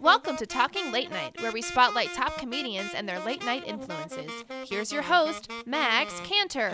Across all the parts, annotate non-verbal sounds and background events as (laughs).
Welcome to Talking Late Night, where we spotlight top comedians and their late night influences. Here's your host, Max Cantor.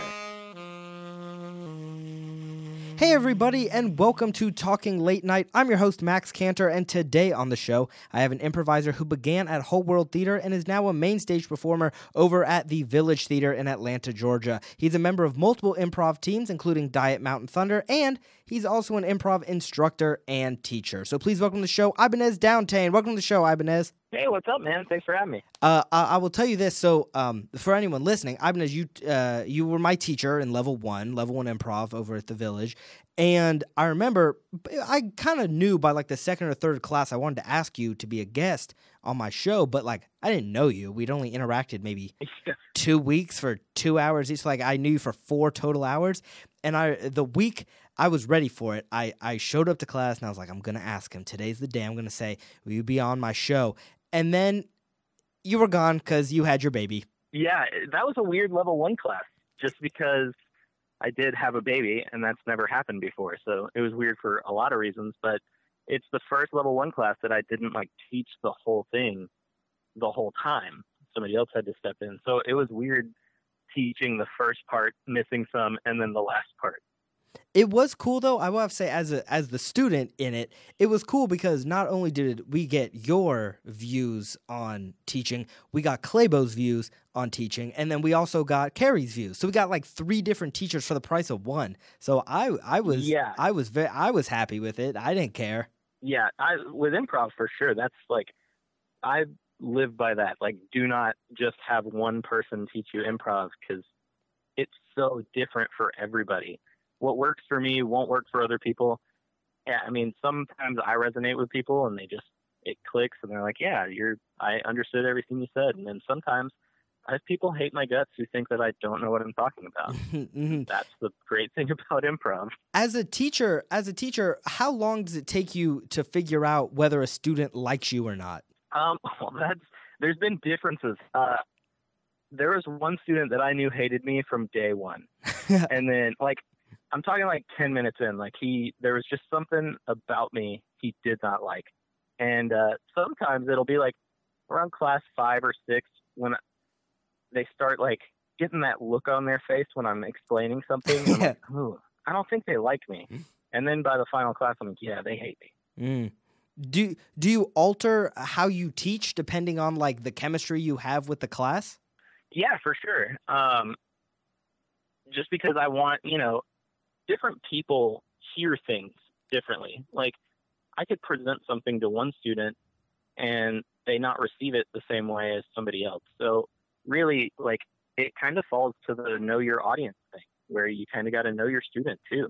Hey, everybody, and welcome to Talking Late Night. I'm your host, Max Cantor, and today on the show, I have an improviser who began at Whole World Theater and is now a main stage performer over at the Village Theater in Atlanta, Georgia. He's a member of multiple improv teams, including Diet Mountain Thunder, and he's also an improv instructor and teacher. So please welcome to the show, Ibanez Downtain. Welcome to the show, Ibanez. Hey, what's up, man? Thanks for having me. Uh, I, I will tell you this. So, um, for anyone listening, Ibanez, you uh, you were my teacher in level one, level one improv over at the Village, and I remember I kind of knew by like the second or third class I wanted to ask you to be a guest on my show, but like I didn't know you. We'd only interacted maybe (laughs) two weeks for two hours each. Like I knew you for four total hours, and I the week I was ready for it. I I showed up to class and I was like, I'm gonna ask him. Today's the day. I'm gonna say, Will you be on my show? And then you were gone because you had your baby. Yeah, that was a weird level one class just because I did have a baby and that's never happened before. So it was weird for a lot of reasons, but it's the first level one class that I didn't like teach the whole thing the whole time. Somebody else had to step in. So it was weird teaching the first part, missing some, and then the last part. It was cool though. I will have to say, as a as the student in it, it was cool because not only did we get your views on teaching, we got Clabo's views on teaching, and then we also got Carrie's views. So we got like three different teachers for the price of one. So I I was Yeah. I was very I was happy with it. I didn't care. Yeah, I with improv for sure. That's like I live by that. Like, do not just have one person teach you improv because it's so different for everybody. What works for me won't work for other people. Yeah, I mean, sometimes I resonate with people and they just it clicks and they're like, "Yeah, you're." I understood everything you said. And then sometimes I have people hate my guts who think that I don't know what I'm talking about. (laughs) Mhm. That's the great thing (laughs) about improv. As a teacher, as a teacher, how long does it take you to figure out whether a student likes you or not? Um, (laughs) well, that's there's been differences. Uh, there was one student that I knew hated me from day one, and then like I'm talking like ten minutes in, like he there was just something about me he did not like, and uh, sometimes it'll be like around class five or six when they start like getting that look on their face when I'm explaining something. I'm like, (laughs) Ooh, I don't think they like me, and then by the final class, I'm like, yeah, they hate me. Mm. Do do you alter how you teach depending on like the chemistry you have with the class? Yeah, for sure. Um, just because I want, you know, different people hear things differently. Like, I could present something to one student and they not receive it the same way as somebody else. So, really, like, it kind of falls to the know your audience thing, where you kind of got to know your student too.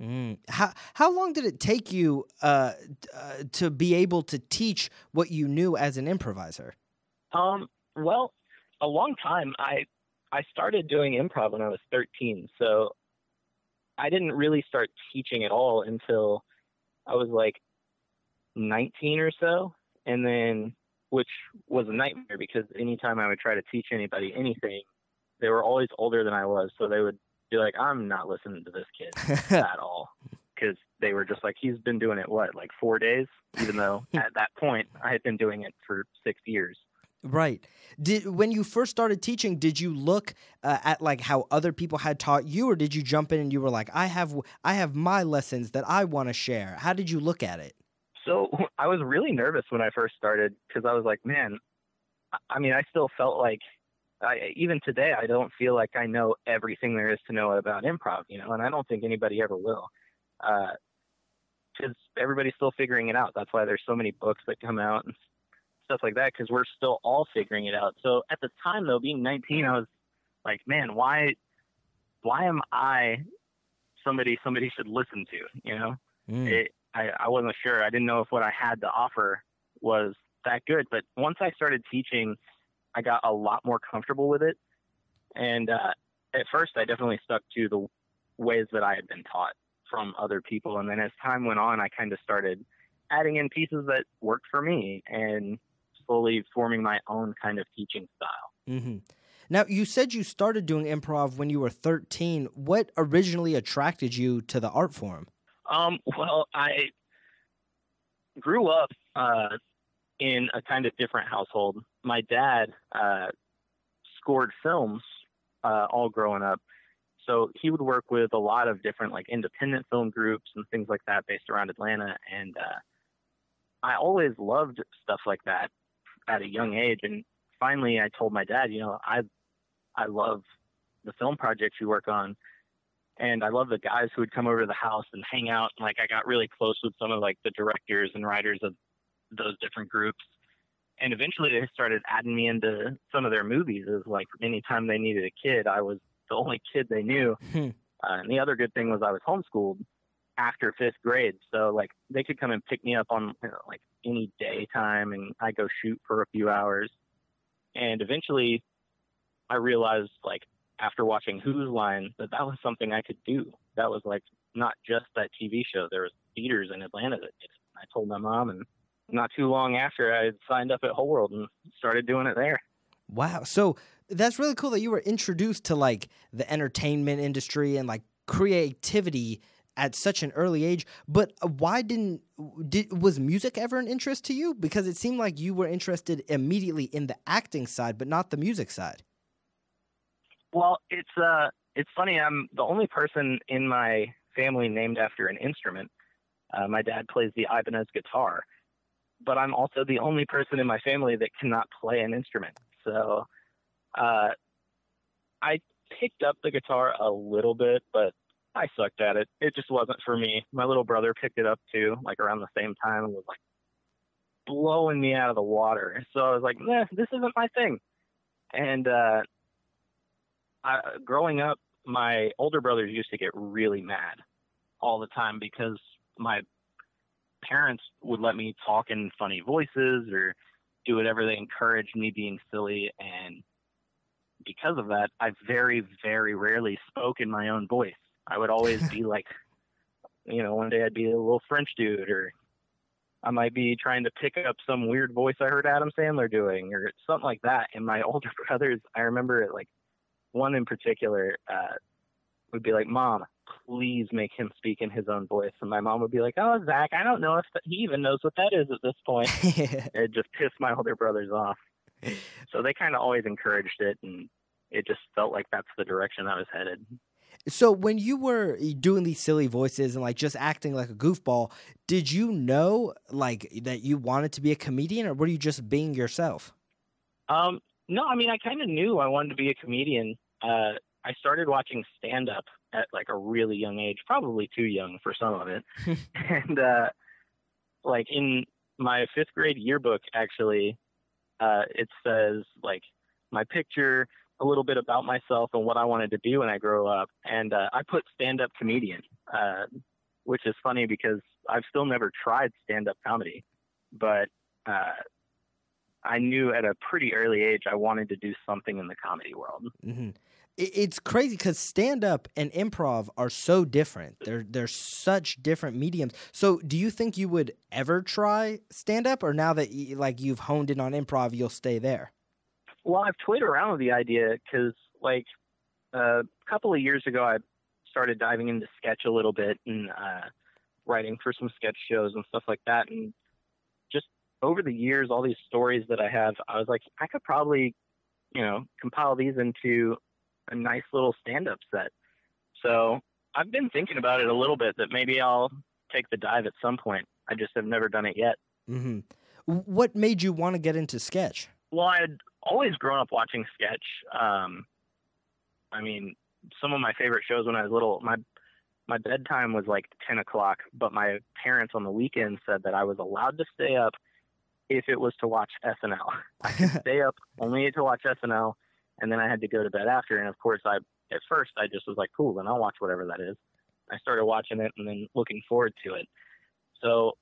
Mm. How how long did it take you uh, uh, to be able to teach what you knew as an improviser? Um, well, a long time. I I started doing improv when I was 13, so I didn't really start teaching at all until I was like 19 or so, and then which was a nightmare because anytime I would try to teach anybody anything, they were always older than I was, so they would be like, "I'm not listening to this kid (laughs) at all." Because they were just like, he's been doing it what, like four days? Even though (laughs) at that point I had been doing it for six years. Right. Did when you first started teaching, did you look uh, at like how other people had taught you, or did you jump in and you were like, I have I have my lessons that I want to share? How did you look at it? So (laughs) I was really nervous when I first started because I was like, man, I- mean, I still felt like, I, even today, I don't feel like I know everything there is to know about improv, you know, and I don't think anybody ever will. Because everybody's still figuring it out. That's why there's so many books that come out and stuff like that because we're still all figuring it out. So at the time, though, being 19, I was like, man, why, why am I somebody somebody should listen to? You know, Mm. it, I, I wasn't sure. I didn't know if what I had to offer was that good. But once I started teaching, I got a lot more comfortable with it. And uh, at first, I definitely stuck to the ways that I had been taught from other people. And then as time went on, I kind of started adding in pieces that worked for me and slowly forming my own kind of teaching style. hmm Now, you said you started doing improv when you were 13. What originally attracted you to the art form? Um, well, I grew up uh, in a kind of different household. My dad uh, scored films uh, all growing up. So he would work with a lot of different like independent film groups and things like that based around Atlanta. And uh, I always loved stuff like that at a young age. And finally, I told my dad, you know, I I love the film projects you work on, and I love the guys who would come over to the house and hang out. And like I got really close with some of like the directors and writers of those different groups. And eventually they started adding me into some of their movies as like anytime they needed a kid, I was the only kid they knew. (laughs) Hmm. Uh, and the other good thing was I was homeschooled after fifth grade. So like they could come and pick me up on you know, like any daytime and I go shoot for a few hours. And eventually I realized like after watching Whose Line that that was something I could do. That was like not just that TV show. There was theaters in Atlanta that did it. I told my mom and not too long after I had signed up at Whole World and started doing it there. Wow. So that's really cool that you were introduced to like the entertainment industry and like creativity at such an early age. But uh, why didn't did was music ever an interest to you? Because it seemed like you were interested immediately in the acting side, but not the music side. Well, it's uh it's funny. I'm the only person in my family named after an instrument. Uh, my dad plays the Ibanez guitar, but I'm also the only person in my family that cannot play an instrument. So uh, I picked up the guitar a little bit, but I sucked at it. It just wasn't for me. My little brother picked it up too, like around the same time, and was like blowing me out of the water. So I was like, nah, this isn't my thing. And uh, I, growing up, my older brothers used to get really mad all the time because my parents would let me talk in funny voices or do whatever they encouraged me being silly and because of that i very very rarely spoke in my own voice i would always be (laughs) like you know one day i'd be a little french dude or i might be trying to pick up some weird voice i heard adam sandler doing or something like that and my (laughs) older brothers i remember it like one in particular uh would be like mom please make him speak in his own voice. And my mom would be like, "Oh, Zach, I don't know if he even knows what that is at this point." (laughs) it just pissed my older brothers off. So they kind of always encouraged it, and it just felt like that's the direction I was headed. So when you were doing these silly voices and like just acting like a goofball, did you know like that you wanted to be a comedian, or were you just being yourself? Um, no, I mean I kind of knew I wanted to be a comedian. Uh, I started watching stand up at like a really young age, probably too young for some of it. (laughs) and uh, like in my fifth grade yearbook, actually, uh, it says like my picture, a little bit about myself and what I wanted to do when I grow up, and uh, I put stand up comedian, uh, which is funny because I've still never tried stand up comedy, but uh, I knew at a pretty early age I wanted to do something in the comedy world. Mm-hmm. It's crazy because stand up and improv are so different. They're they're such different mediums. So, do you think you would ever try stand up, or now that like you've honed in on improv, you'll stay there? Well, I've toyed around with the idea because, like, a couple of years ago, I started diving into sketch a little bit and uh, writing for some sketch shows and stuff like that. And just over the years, all these stories that I have, I was like, I could probably, you know, compile these into a nice little stand-up set. So I've been thinking about it a little bit that maybe I'll take the dive at some point. I just have never done it yet. Mm-hmm. What made you want to get into sketch? Well, I had always grown up watching sketch. Um, I mean, some of my favorite shows when I was little, my my bedtime was like 10 o'clock, but my parents on the weekend said that I was allowed to stay up if it was to watch SNL. I could (laughs) stay up only to watch SNL and then I had to go to bed after. And of course, I at first I just was like, cool, then I'll watch whatever that is. I started watching it and then looking forward to it. So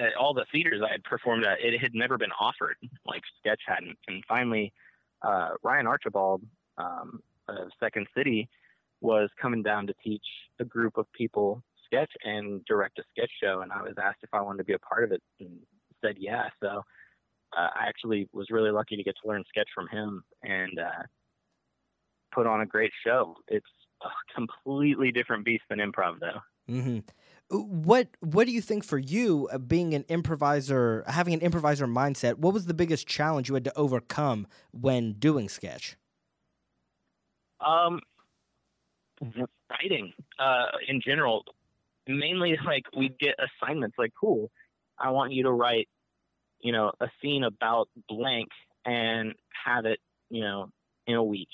at all the theaters I had performed at, it had never been offered, like sketch hadn't. And finally, uh, Ryan Archibald um, of Second City was coming down to teach a group of people sketch and direct a sketch show. And I was asked if I wanted to be a part of it and said yeah. So uh, I actually was really lucky to get to learn sketch from him. And uh, put on a great show. It's a completely different beast than improv, though. Mm-hmm. What What do you think for you, uh, being an improviser, having an improviser mindset? What was the biggest challenge you had to overcome when doing sketch? Um, writing uh, in general, mainly (laughs) like we'd get assignments like, cool, I want you to write, you know, a scene about blank and have it, you know, in a week.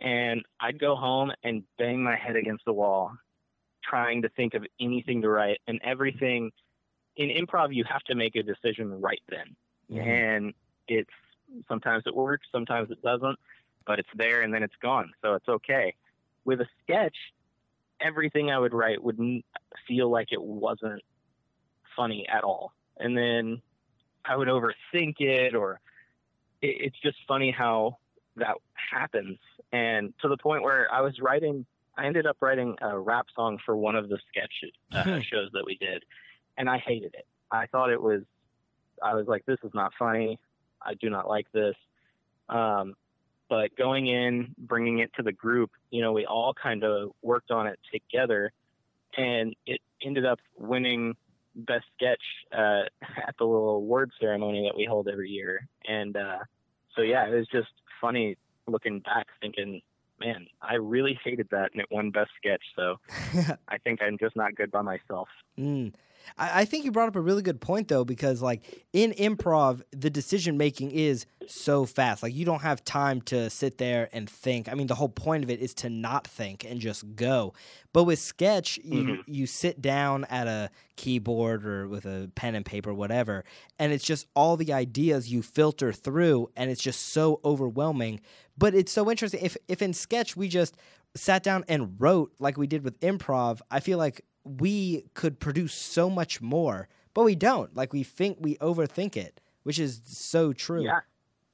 And I'd go home and bang my head against the wall trying to think of anything to write and everything in improv you have to make a decision right then. Mm-hmm. And it's sometimes it works, sometimes it doesn't, but it's there and then it's gone. So it's okay. With a sketch, everything I would write would feel like it wasn't funny at all. And then I would overthink it or it, it's just funny how that happens. And to the point where I was writing I ended up writing a rap song for one of the sketch uh, hmm. shows that we did, and I hated it. I thought it was, I was like, this is not funny. I do not like this. Um, but going in, bringing it to the group, you know, we all kind of worked on it together, and it ended up winning best sketch uh, (laughs) at the little award ceremony that we hold every year. And uh, so, yeah, it was just funny looking back, thinking man, I really hated that and it won best sketch. So (laughs) I think I'm just not good by myself. Mm. I, I think you brought up a really good point though, because like in improv, the decision making is so fast. Like you don't have time to sit there and think. I mean, the whole point of it is to not think and just go. But with sketch, you mm-hmm. you sit down at a keyboard or with a pen and paper, whatever, and it's just all the ideas you filter through, and it's just so overwhelming. But it's so interesting. If if in sketch we just sat down and wrote like we did with improv, I feel like we could produce so much more, but we don't. Like we think we overthink it, which is so true. Yeah.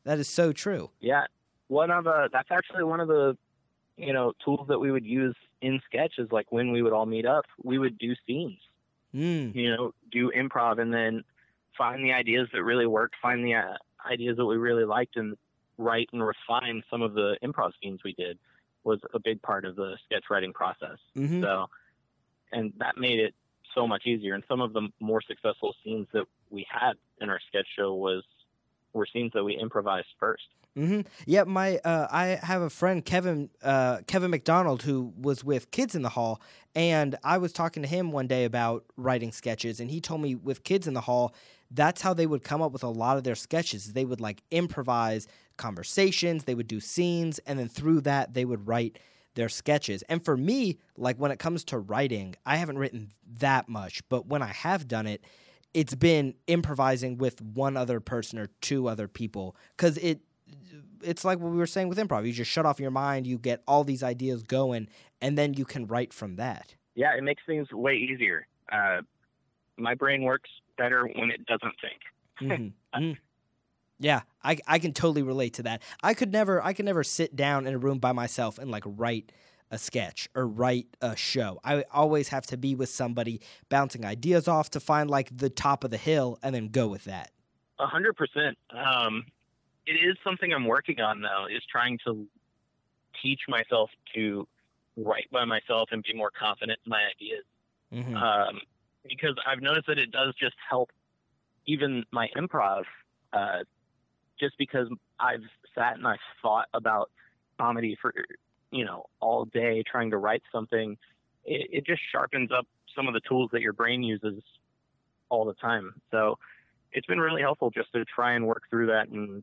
That is so true. Yeah. One of the that's actually one of the you know tools that we would use in sketches like when we would all meet up, we would do scenes. Mm. You know, do improv and then find the ideas that really worked, find the uh, ideas that we really liked and write and refine some of the improv scenes we did was a big part of the sketch writing process. Mm-hmm. So and that made it so much easier. And some of the more successful scenes that we had in our sketch show was were scenes that we improvised 1st mm-hmm. Yeah, my uh, I have a friend Kevin uh, Kevin McDonald who was with Kids in the Hall, and I was talking to him one day about writing sketches, and he told me with Kids in the Hall, that's how they would come up with a lot of their sketches. They would like improvise conversations, they would do scenes, and then through that they would write their sketches. And for me, like when it comes to writing, I haven't written that much, but when I have done it, it's been improvising with one other person or two other people cuz it it's like what we were saying with improv. You just shut off your mind, you get all these ideas going, and then you can write from that. Yeah, it makes things way easier. Uh, my brain works better when it doesn't think. mm-hmm. (laughs) Yeah, I I can totally relate to that. I could never I could never sit down in a room by myself and like write a sketch or write a show. I always have to be with somebody bouncing ideas off to find like the top of the hill and then go with that. A hundred percent. Um, it is something I'm working on though. Is trying to teach myself to write by myself and be more confident in my ideas. Mm-hmm. Um, because I've noticed that it does just help even my improv uh, just because I've sat and I've thought about comedy for you know all day trying to write something, it, it just sharpens up some of the tools that your brain uses all the time. So it's been really helpful just to try and work through that and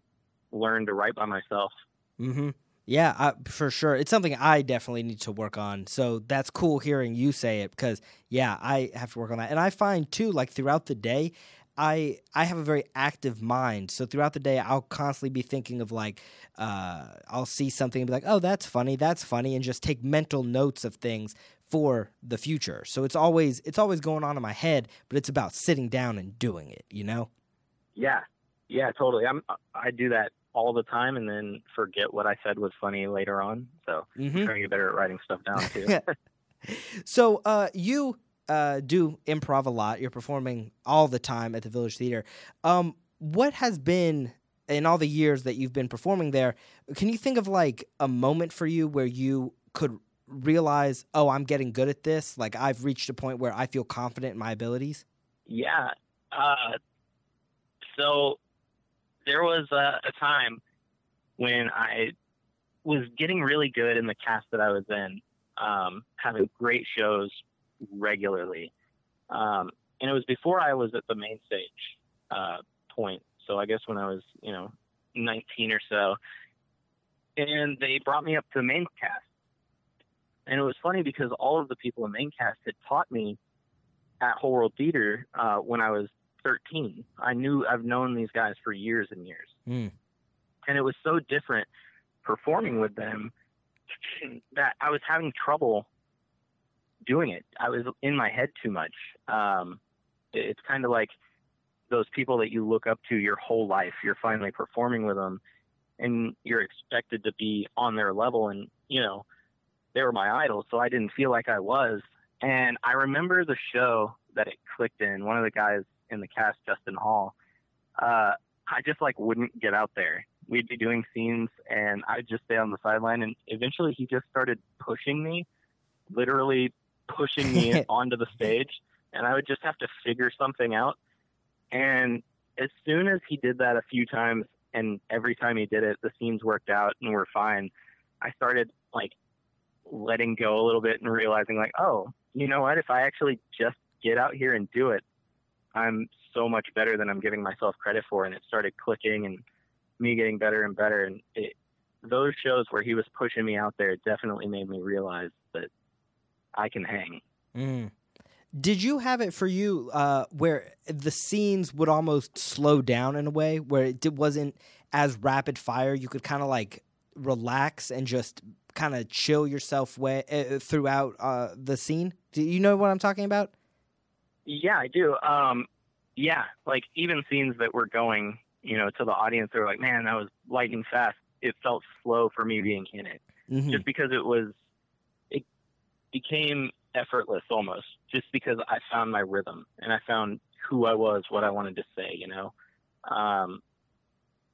learn to write by myself. Mm-hmm. Yeah, I, for sure. It's something I definitely need to work on. So that's cool hearing you say it because, yeah, I have to work on that. And I find too, like throughout the day, I I have a very active mind, so throughout the day I'll constantly be thinking of like uh, I'll see something and be like, oh, that's funny, that's funny, and just take mental notes of things for the future. So it's always it's always going on in my head, but it's about sitting down and doing it. You know? Yeah, yeah, totally. I'm I do that all the time, and then forget what I said was funny later on. So mm-hmm. I'm trying to get better at writing stuff down too. (laughs) so uh, you uh, do improv a lot. You're performing all the time at the Village Theater. Um, what has been in all the years that you've been performing there? Can you think of like a moment for you where you could realize, oh, I'm getting good at this? Like I've reached a point where I feel confident in my abilities? Yeah. Uh, so there was a, a time when I was getting really good in the cast that I was in, um, having great shows regularly. Um, and it was before I was at the main stage uh, point. So I guess when I was, you know, 19 or so. And they brought me up to the main cast. And it was funny because all of the people in main cast had taught me at Whole World Theater uh, when I was 13. I knew I've known these guys for years and years. Mm. And it was so different performing with them that I was having trouble doing it. I was in my head too much. Um, it's kind of like those people that you look up to your whole life. You're finally performing with them, and you're expected to be on their level. And you know, they were my idols, so I didn't feel like I was. And I remember the show that it clicked in. One of the guys in the cast, Justin Hall, uh, I just like wouldn't get out there. We'd be doing scenes, and I'd just stay on the sideline. And eventually, he just started pushing me, literally pushing me (laughs) onto the stage, and I would just have to figure something out. And as soon as he did that a few times, and every time he did it, the scenes worked out and were fine. I started like letting go a little bit and realizing like, oh, you know what? If I actually just get out here and do it, I'm so much better than I'm giving myself credit for. And it started clicking and me getting better and better. And it, those shows where he was pushing me out there definitely made me realize I can hang. Mm. Did you have it for you uh, where the scenes would almost slow down in a way where it wasn't as rapid fire? You could kind of like relax and just kind of chill yourself way, uh, throughout uh, the scene. Do you know what I'm talking about? Yeah, I do. Um, yeah, like even scenes that were going, you know, to the audience, they were like, "Man, that was lightning fast." It felt slow for me being in it, mm-hmm. just because it was. It became effortless almost, just because I found my rhythm and I found who I was, what I wanted to say, you know. Um,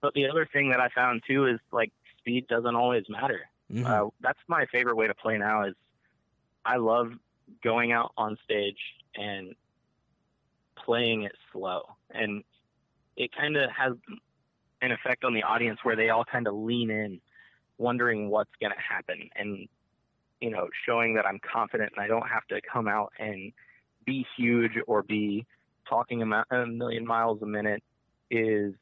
but the other thing that I found too is like speed doesn't always matter. Mm-hmm. Uh, that's my favorite way to play now. Is I love going out on stage and playing it slow, and it kind of has an effect on the audience where they all kind of lean in, wondering what's going to happen, and you know, showing that I'm confident and I don't have to come out and be huge or be talking a million miles a minute is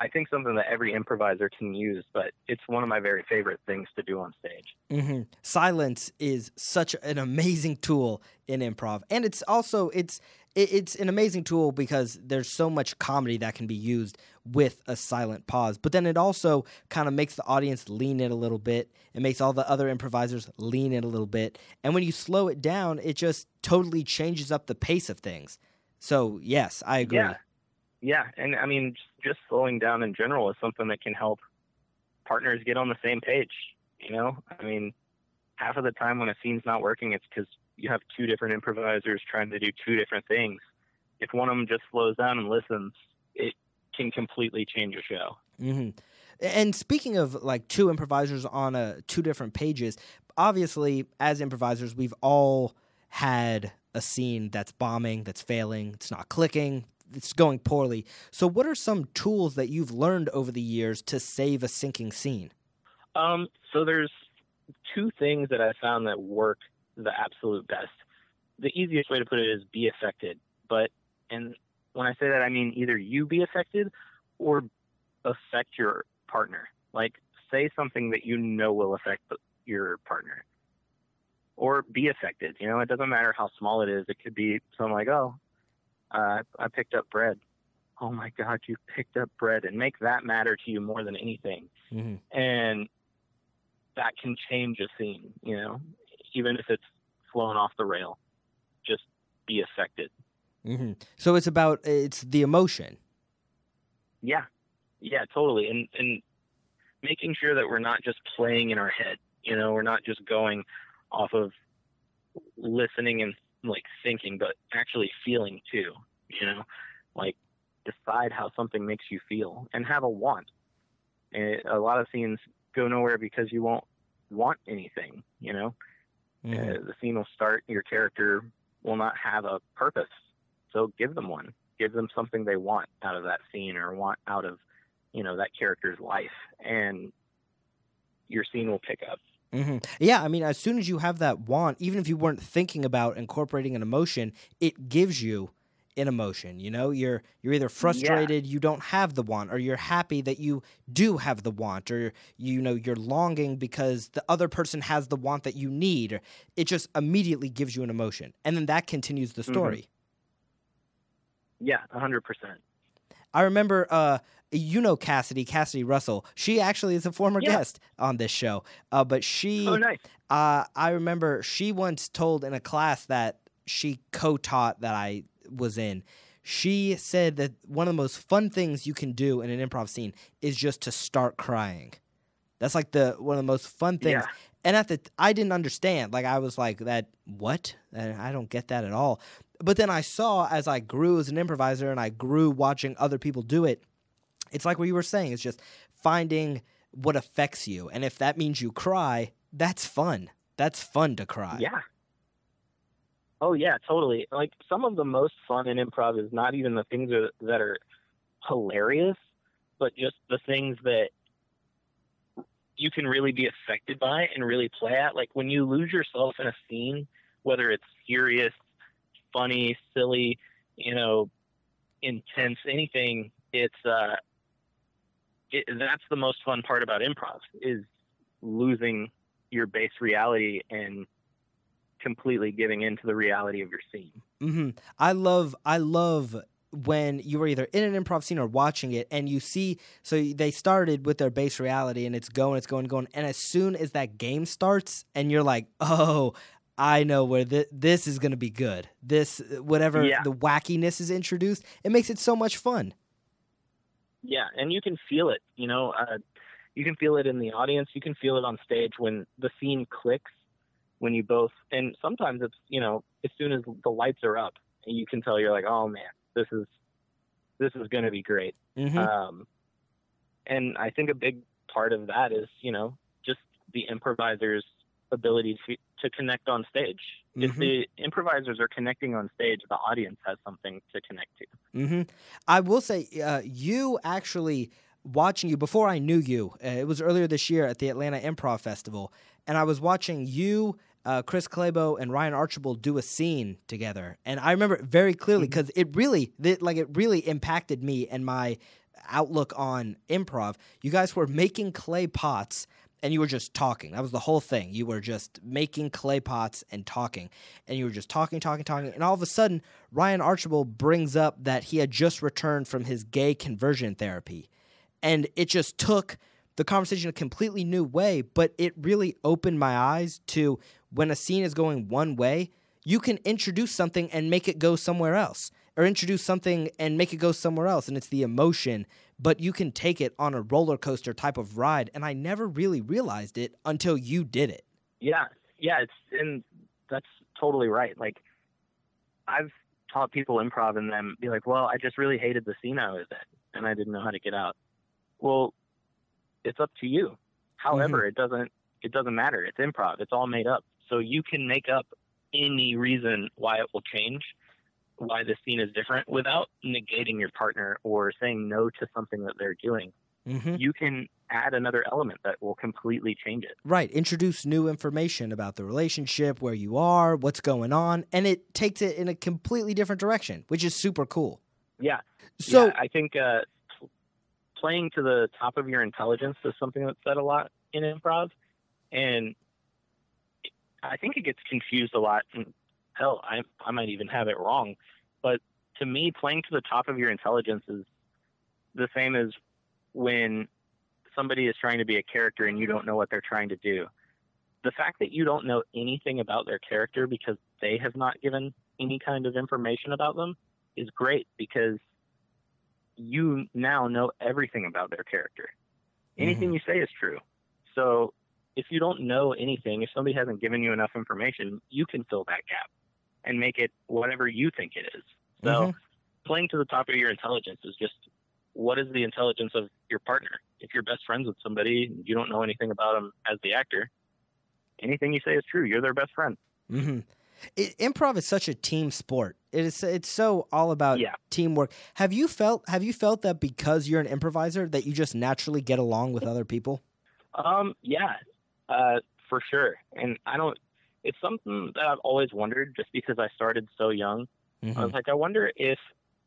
I think something that every improviser can use, but it's one of my very favorite things to do on stage. Mm-hmm. Silence is such an amazing tool in improv, and it's also it's it's an amazing tool because there's so much comedy that can be used with a silent pause. But then it also kind of makes the audience lean in a little bit. It makes all the other improvisers lean in a little bit, and when you slow it down, it just totally changes up the pace of things. So yes, I agree. Yeah yeah, and I mean, just slowing down in general is something that can help partners get on the same page. You know, I mean, half of the time when a scene's not working, it's because you have two different improvisers trying to do two different things. If one of them just slows down and listens, it can completely change a show. Mm-hmm. And speaking of like two improvisers on a two different pages, obviously as improvisers, we've all had a scene that's bombing, that's failing, it's not clicking, it's going poorly. So, what are some tools that you've learned over the years to save a sinking scene? Um, so there's two things that I found that work the absolute best. The easiest way to put it is be affected, but and when I say that, I mean either you be affected or affect your partner. Like say something that you know will affect your partner, or be affected. You know, it doesn't matter how small it is. It could be something like, oh, uh, I picked up bread. Oh my God, you picked up bread, and make that matter to you more than anything. Mm-hmm. And that can change a scene, you know, even if it's flown off the rail. Just be affected. Mm-hmm. So it's about it's the emotion. Yeah, yeah, totally, and and making sure that we're not just playing in our head. You know, we're not just going off of listening and like thinking, but actually feeling too. You know, like decide how something makes you feel and have a want. And a lot of scenes go nowhere because you won't want anything. You know, Mhm. uh, the scene will start. Your character will not have a purpose, so give them one. Give them something they want out of that scene or want out of, you know, that character's life, and your scene will pick up. Hmm Yeah, I mean, as soon as you have that want, even if you weren't thinking about incorporating an emotion, it gives you an emotion. You know, you're you're either frustrated you don't have the want, or you're happy that you do have the want, or you know you're longing because the other person has the want that you need. Or it just immediately gives you an emotion, and then that continues the Mhm. story. Yeah, a hundred percent. I remember, uh, you know, Cassidy, Cassidy Russell. She actually is a former Yeah. guest on this show, uh, but she. Oh, nice. Uh, I remember she once told in a class that she co taught that I was in. She said that one of the most fun things you can do in an improv scene is just to start crying. That's like the one of the most fun things. Yeah. And at the I didn't understand. Like I was like that what? And I don't get that at all. But then I saw as I grew as an improviser and I grew watching other people do it. It's like what you were saying. It's just finding what affects you. And if that means you cry, that's fun. That's fun to cry. Yeah. Oh yeah, totally. Like some of the most fun in improv is not even the things that are hilarious, but just the things that you can really be affected by and really play at. Like when you lose yourself in a scene, whether it's serious, funny, silly, you know, intense, anything, it's uh it, that's the most fun part about improv is losing your base reality and completely giving into the reality of your scene. hmm I love I love when you were either in an improv scene or watching it and you see so they started with their base reality and it's going it's going going and as soon as that game starts and you're like (laughs) oh I know where th- this is going to be good this whatever Yeah. the wackiness is introduced it makes it so much fun Yeah, and you can feel it. You know, uh, you can feel it in the audience. You can feel it on stage when the scene clicks. When you both, and sometimes it's you know, as soon as the lights are up, and you can tell you're like, oh man, this is this is going to be great. hmm Um, and I think a big part of that is, you know, just the improviser's ability to, to connect on stage. If Mhm. the improvisers are connecting on stage, the audience has something to connect to. hmm I will say, uh, you actually watching you before I knew you. Uh, it was earlier this year at the Atlanta Improv Festival, and I was watching you, uh, Chris Clabo, and Ryan Archibald do a scene together, and I remember it very clearly because it really, th- like, it really impacted me and my outlook on improv. You guys were making clay pots. And you were just talking. That was the whole thing. You were just making clay pots and talking. And you were just talking, talking, talking. And all of a sudden, Ryan Archibald brings up that he had just returned from his gay conversion therapy. And it just took the conversation a completely new way, but it really opened my eyes to when a scene is going one way, you can introduce something and make it go somewhere else, or introduce something and make it go somewhere else. And it's the emotion, but you can take it on a roller coaster type of ride. And I never really realized it until you did it. Yeah, yeah, it's and that's totally right. Like I've taught people improv and them be like, "Well, I just really hated the scene I was in, and I didn't know how to get out." Well, it's up to you. However, mm-hmm. it doesn't it doesn't matter. It's improv. It's all made up. So you can make up any reason why it will change, why the scene is different without negating your partner or saying no to something that they're doing. Mm-hmm. You can add another element that will completely change it. Right. Introduce new information about the relationship, where you are, what's going on, and it takes it in a completely different direction, which is super cool. Yeah. So, yeah, I think uh, playing to the top of your intelligence is something that's said a lot in improv, and I think it gets confused a lot. Hell, I I might even have it wrong, but to me, playing to the top of your intelligence is the same as when somebody is trying to be a character and you don't know what they're trying to do. The fact that you don't know anything about their character because they have not given any kind of information about them is great because you now know everything about their character. Anything mm-hmm. you say is true. So if you don't know anything, if somebody hasn't given you enough information, you can fill that gap and make it whatever you think it is. So Mhm. playing to the top of your intelligence is just what is the intelligence of your partner? If you're best friends with somebody you don't know anything about them as the actor, anything you say is true. You're their best friend. hmm It, improv is such a team sport. It is. It's so all about Yeah. teamwork. Have you felt? Have you felt that because you're an improviser that you just naturally get along with other people? Um, yeah, uh, for sure. And I don't. It's something that I've always wondered, just because I started so young. Mhm. I was like, I wonder if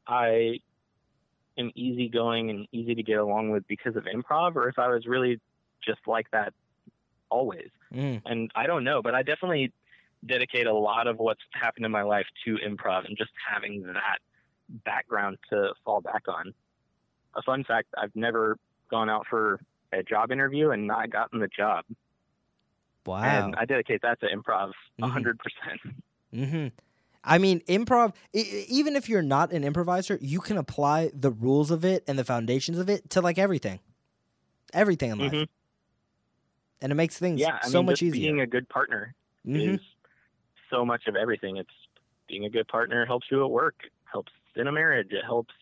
I am easygoing and easy to get along with because of improv, or if I was really just like that always. Mm. And I don't know, but I definitely dedicate a lot of what's happened in my life to improv and just having that background to fall back on. A fun fact: I've never gone out for a job interview and not gotten the job, Wow. and I dedicate that to improv a Mhm. hundred percent. hmm I mean, improv. Even if you're not an improviser, you can apply the rules of it and the foundations of it to like everything, everything in life, Mhm. and it makes things Yeah, I so mean, much easier. being a good partner Mhm. is so much of everything. It's being a good partner helps you at work, helps in a marriage, it helps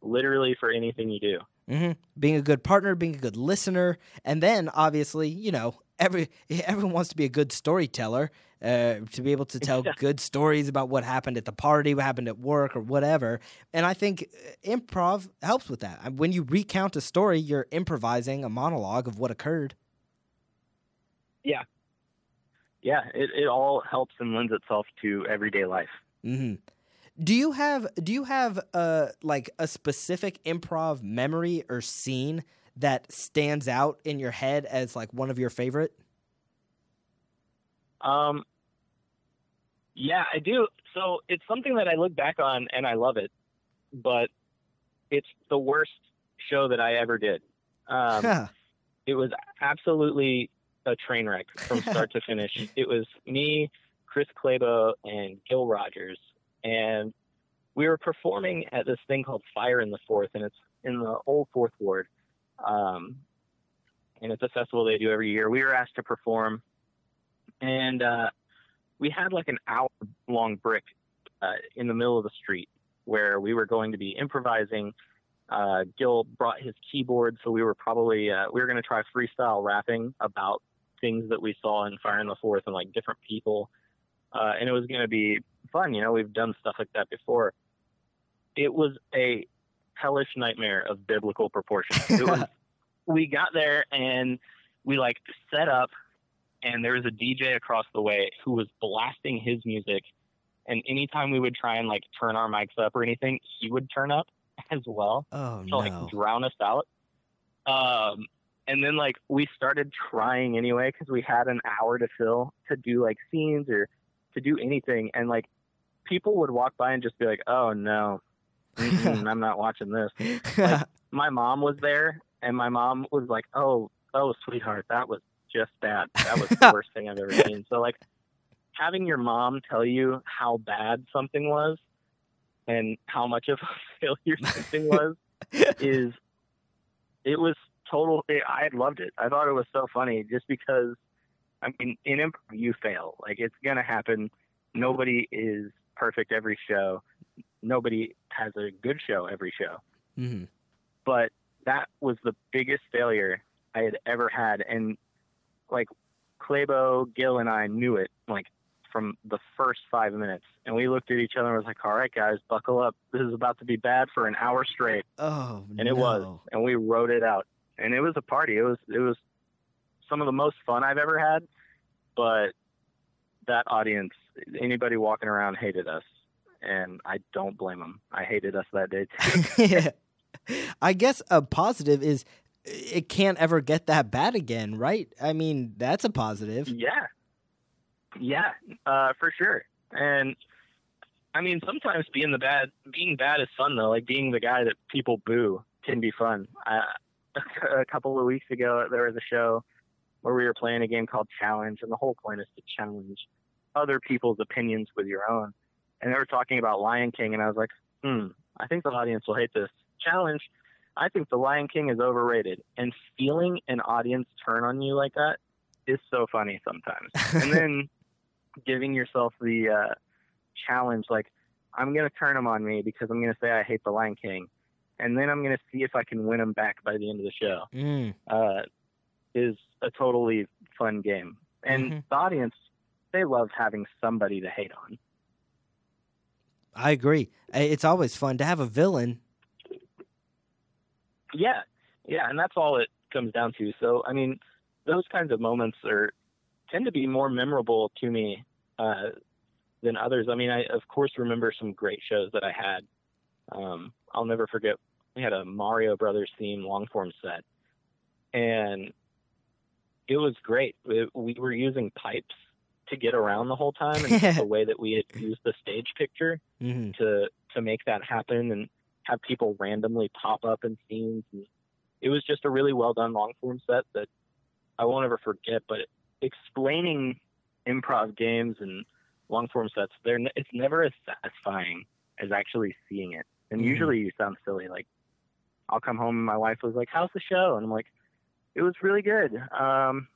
literally for anything you do. hmm Being a good partner, being a good listener, and then obviously, you know, every everyone wants to be a good storyteller, uh, to be able to tell Yeah. (laughs) good stories about what happened at the party, what happened at work, or whatever. And I think uh, improv helps with that. When you recount a story, you're improvising a monologue of what occurred. Yeah, yeah, it, it all helps and lends itself to everyday life. hmm Do you have Do you have uh like a specific improv memory or scene that stands out in your head as like one of your favorite? Um, yeah, I do. So it's something that I look back on and I love it, but it's the worst show that I ever did. Um, (laughs) it was absolutely a train wreck from (laughs) start to finish. It was me, Chris Clabo, and Gil Rogers, and we were performing at this thing called Fire in the Fourth, and it's in the old Fourth Ward, um, and it's a festival they do every year. We were asked to perform, and uh, we had like an hour-long brick uh, in the middle of the street where we were going to be improvising uh, Gil brought his keyboard, so we were probably uh, we were going to try freestyle rapping about things that we saw in Fire in the Fourth and like different people, uh, and it was going to be fun. You know, we've done stuff like that before. It was a hellish nightmare of biblical proportions. It (laughs) was, we got there and we like set up, and there was a DJ across the way who was blasting his music, and anytime we would try and like turn our mics up or anything, he would turn up (laughs) as well oh to no. like drown us out. Um, and then like we started trying anyway because we had an hour to fill to do like scenes or to do anything, and like people would walk by and just be like, "Oh no, (laughs) I'm not watching this." (laughs) My mom was there, and my mom was like, "Oh, oh, sweetheart, that was just bad. That was the (laughs) worst thing I've ever seen." So like having your mom tell you how bad something was and how much of a failure something was is it was total i loved it i thought it was so funny just because i mean in improv you fail like it's gonna happen nobody is perfect every show nobody has a good show every show Mhm. but that was the biggest failure i had ever had and like Clabo, Gil, and I knew it like from the first five minutes, and we looked at each other and was like, "All right, guys, buckle up. This is about to be bad for an hour straight." Oh and it was, and we wrote it out, and it was a party. It was it was some of the most fun I've ever had, but that audience, anybody walking around, hated us, and I don't blame them. I hated us that day too. (laughs) I guess a positive is it can't ever get that bad again, right? I mean, that's a positive. Yeah, yeah, uh, for sure. And I mean, sometimes being the bad, being bad is fun though. Like being the guy that people boo can be fun. Uh, (laughs) a couple of weeks ago, there was a show where we were playing a game called Challenge, and the whole point is to challenge other people's opinions with your own. And they were talking about Lion King, and I was like, hmm, I think the audience will hate this challenge. I think the Lion King is overrated, and feeling an audience turn on you like that is so funny sometimes. (laughs) and then giving yourself the uh, challenge, like I'm gonna turn them on me because I'm gonna say I hate the Lion King, and then I'm gonna see if I can win them back by the end of the show. Mm. Uh, is a totally fun game, and Mhm. the audience they love having somebody to hate on. I agree. It's always fun to have a villain. Yeah, yeah, and that's all it comes down to. So, I mean, those kinds of moments are tend to be more memorable to me uh, than others. I mean, I of course remember some great shows that I had. Um, I'll never forget. We had a Mario Brothers theme long form set, and it was great. We, we were using pipes to get around the whole time, and the (laughs) way that we had used the stage picture hmm to to make that happen and have people randomly pop up in scenes. And it was just a really well done long form set that I won't ever forget. But explaining improv games and long form sets, they're n- it's never as satisfying as actually seeing it. And Mhm. usually you sound silly. Like I'll come home and my wife was like, "How's the show?" And I'm like, "It was really good." Um,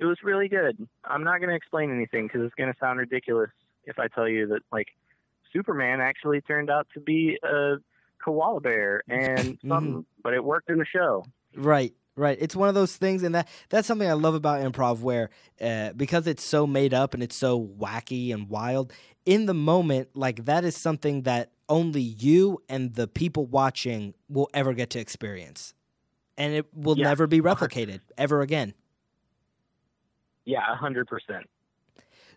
it was really good. I'm not going to explain anything because it's going to sound ridiculous if I tell you that like Superman actually turned out to be a koala bear (laughs) and something, but it worked in the show. Right, right. It's one of those things, and that that's something I love about improv, where uh, because it's so made up and it's so wacky and wild in the moment, like that is something that only you and the people watching will ever get to experience, and it will Yeah. never be replicated ever again. Yeah, a hundred percent.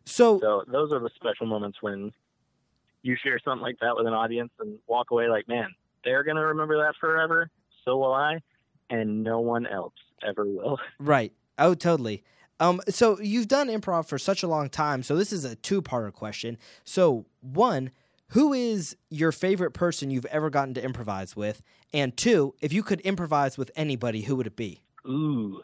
So, So those are the special moments when you share something like that with an audience and walk away like, man, they're gonna remember that forever. So will I, and no one else ever will. (laughs) right. Oh, totally. Um, so you've done improv for such a long time. So this is a two-parter question. So one, who is your favorite person you've ever gotten to improvise with? And two, if you could improvise with anybody, who would it be? Ooh.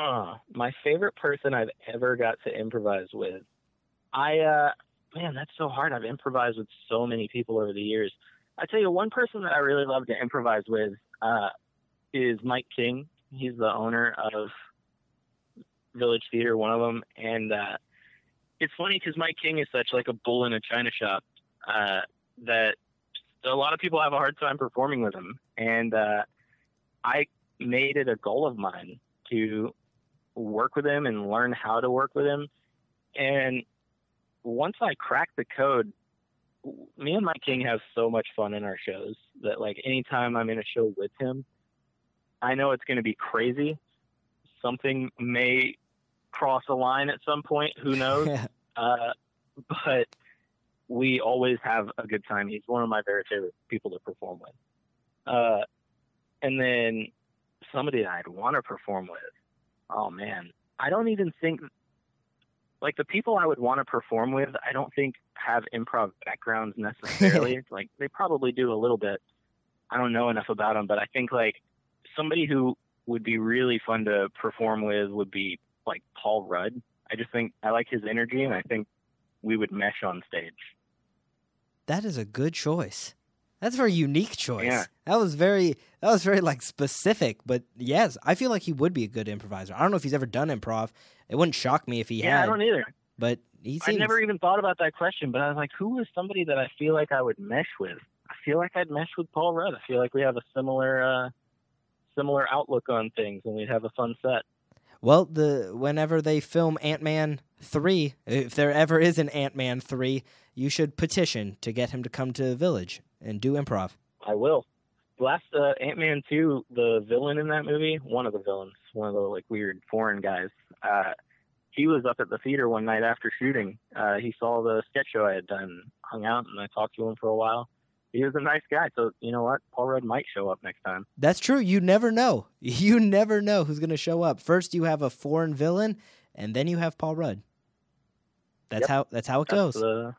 Huh. My favorite person I've ever got to improvise with. I uh man, that's so hard. I've improvised with so many people over the years. I tell you one person that I really love to improvise with uh is Mike King. He's the owner of Village Theater, one of them, and uh it's funny because Mike King is such like a bull in a china shop uh, that a lot of people have a hard time performing with him, and uh, I made it a goal of mine to work with him and learn how to work with him. And once I cracked the code, me and Mike King have so much fun in our shows that like anytime I'm in a show with him, I know it's going to be crazy. Something may cross a line at some point. Who knows? (laughs) uh, but we always have a good time. He's one of my very favorite people to perform with. Uh, and then somebody I'd want to perform with. Oh man, I don't even think like the people I would want to perform with. I don't think have improv backgrounds necessarily. (laughs) like they probably do a little bit. I don't know enough about them, but I think like somebody who would be really fun to perform with would be like Paul Rudd. I just think I like his energy, and I think we would mesh on stage. That is a good choice. That's a very unique choice. Yeah. That was very that was very like specific, but yes, I feel like he would be a good improviser. I don't know if he's ever done improv. It wouldn't shock me if he had yeah, I don't either. but he I seems never even thought about that question, but I was like, who is somebody that I feel like I would mesh with? I feel like I'd mesh with Paul Rudd. I feel like we have a similar uh, similar outlook on things, and we'd have a fun set. Well, the whenever they film Ant Man three, if there ever is an Ant Man three, you should petition to get him to come to the village and do improv. I will. Last uh, Ant Man two, the villain in that movie, one of the villains, one of the like weird foreign guys. Uh, he was up at the theater one night after shooting. Uh, he saw the sketch show I had done, hung out, and I talked to him for a while. He was a nice guy, so you know what? Paul Rudd might show up next time. That's true. You never know. (laughs) You never know who's going to show up. First, you have a foreign villain, and then you have Paul Rudd. That's Yep. how. That's how it That's goes. the-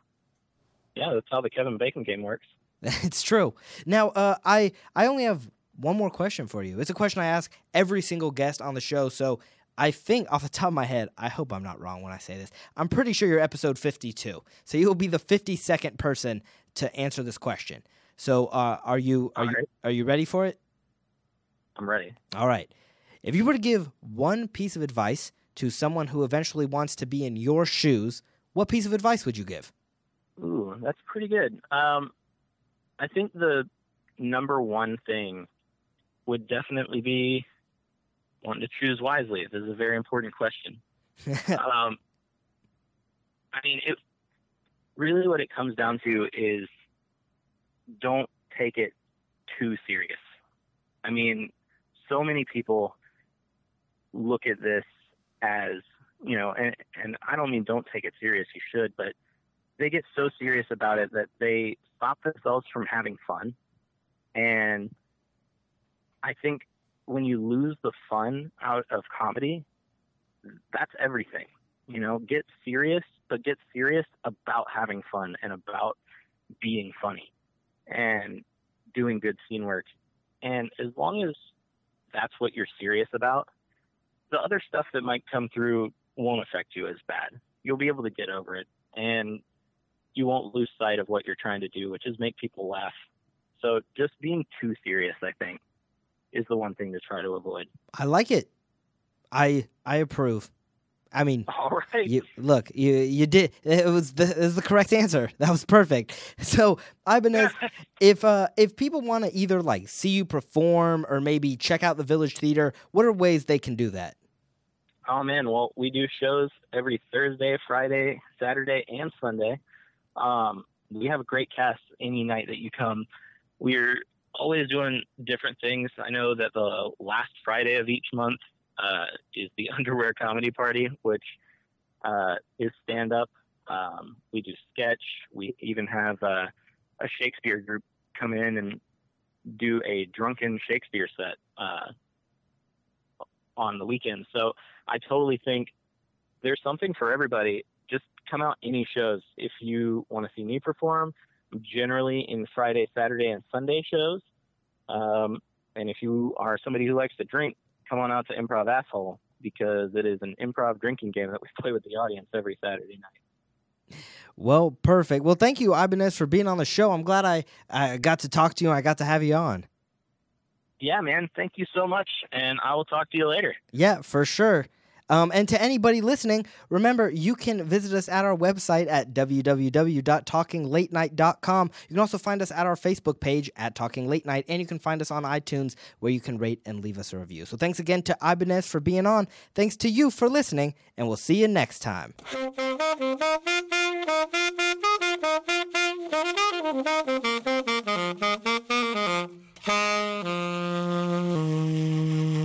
yeah, that's how the Kevin Bacon game works. (laughs) it's true. Now, uh, I I only have one more question for you. It's a question I ask every single guest on the show. So I think off the top of my head, I hope I'm not wrong when I say this. I'm pretty sure you're episode 52. So you will be the 52nd person to answer this question. So uh, are you are All you right. are you ready for it? I'm ready. All right. If you were to give one piece of advice to someone who eventually wants to be in your shoes, what piece of advice would you give? Ooh, that's pretty good. Um, I think the number one thing would definitely be wanting to choose wisely. This is a very important question. (laughs) um, I mean, it really what it comes down to is don't take it too serious. I mean, so many people look at this as, you know, and, and I don't mean don't take it serious, you should, but they get so serious about it that they stop themselves from having fun. And I think when you lose the fun out of comedy, that's everything. You know, get serious, but get serious about having fun and about being funny and doing good scene work. And as long as that's what you're serious about, the other stuff that might come through won't affect you as bad. You'll be able to get over it and you won't lose sight of what you're trying to do, which is make people laugh. So just being too serious, I think, is the one thing to try to avoid. I like it. I I approve. I mean, (laughs) all right. You, look, you you did it was the it was the correct answer. (laughs) That was perfect. So, Ibanez, (laughs) if uh if people want to either like see you perform or maybe check out the Village Theater, what are ways they can do that? Oh man, well, we do shows every Thursday, Friday, Saturday, and Sunday. Um, we have a great cast any night that you come. We're always doing different things. I know that the last Friday of each month uh, is the (laughs) Underwear Comedy Party, which uh, is stand up. Um, we do sketch. We even have uh, a Shakespeare group come in and do a drunken Shakespeare set uh, on the weekend. So I totally think there's something for everybody. Just come out any shows. If you want to see me perform, generally in Friday, Saturday, and Sunday shows. Um, and if you are somebody who likes to drink, come on out to Improv Asshole because it is an improv drinking game that we play with the audience every Saturday night. Well, perfect. Well, thank you, Ibanez, for being on the show. I'm glad I, I got to talk to you and I got to have you on. Yeah, man. Thank you so much. And I will talk to you later. Yeah, for sure. Um, and to anybody listening, remember you can visit us at our website at www.talkinglatenight.com. You can also find us at our Facebook page at Talking Late Night, and you can find us on iTunes where you can rate and leave us a review. So thanks again to Ibanez for being on. Thanks to you for listening, and we'll see you next time. (laughs)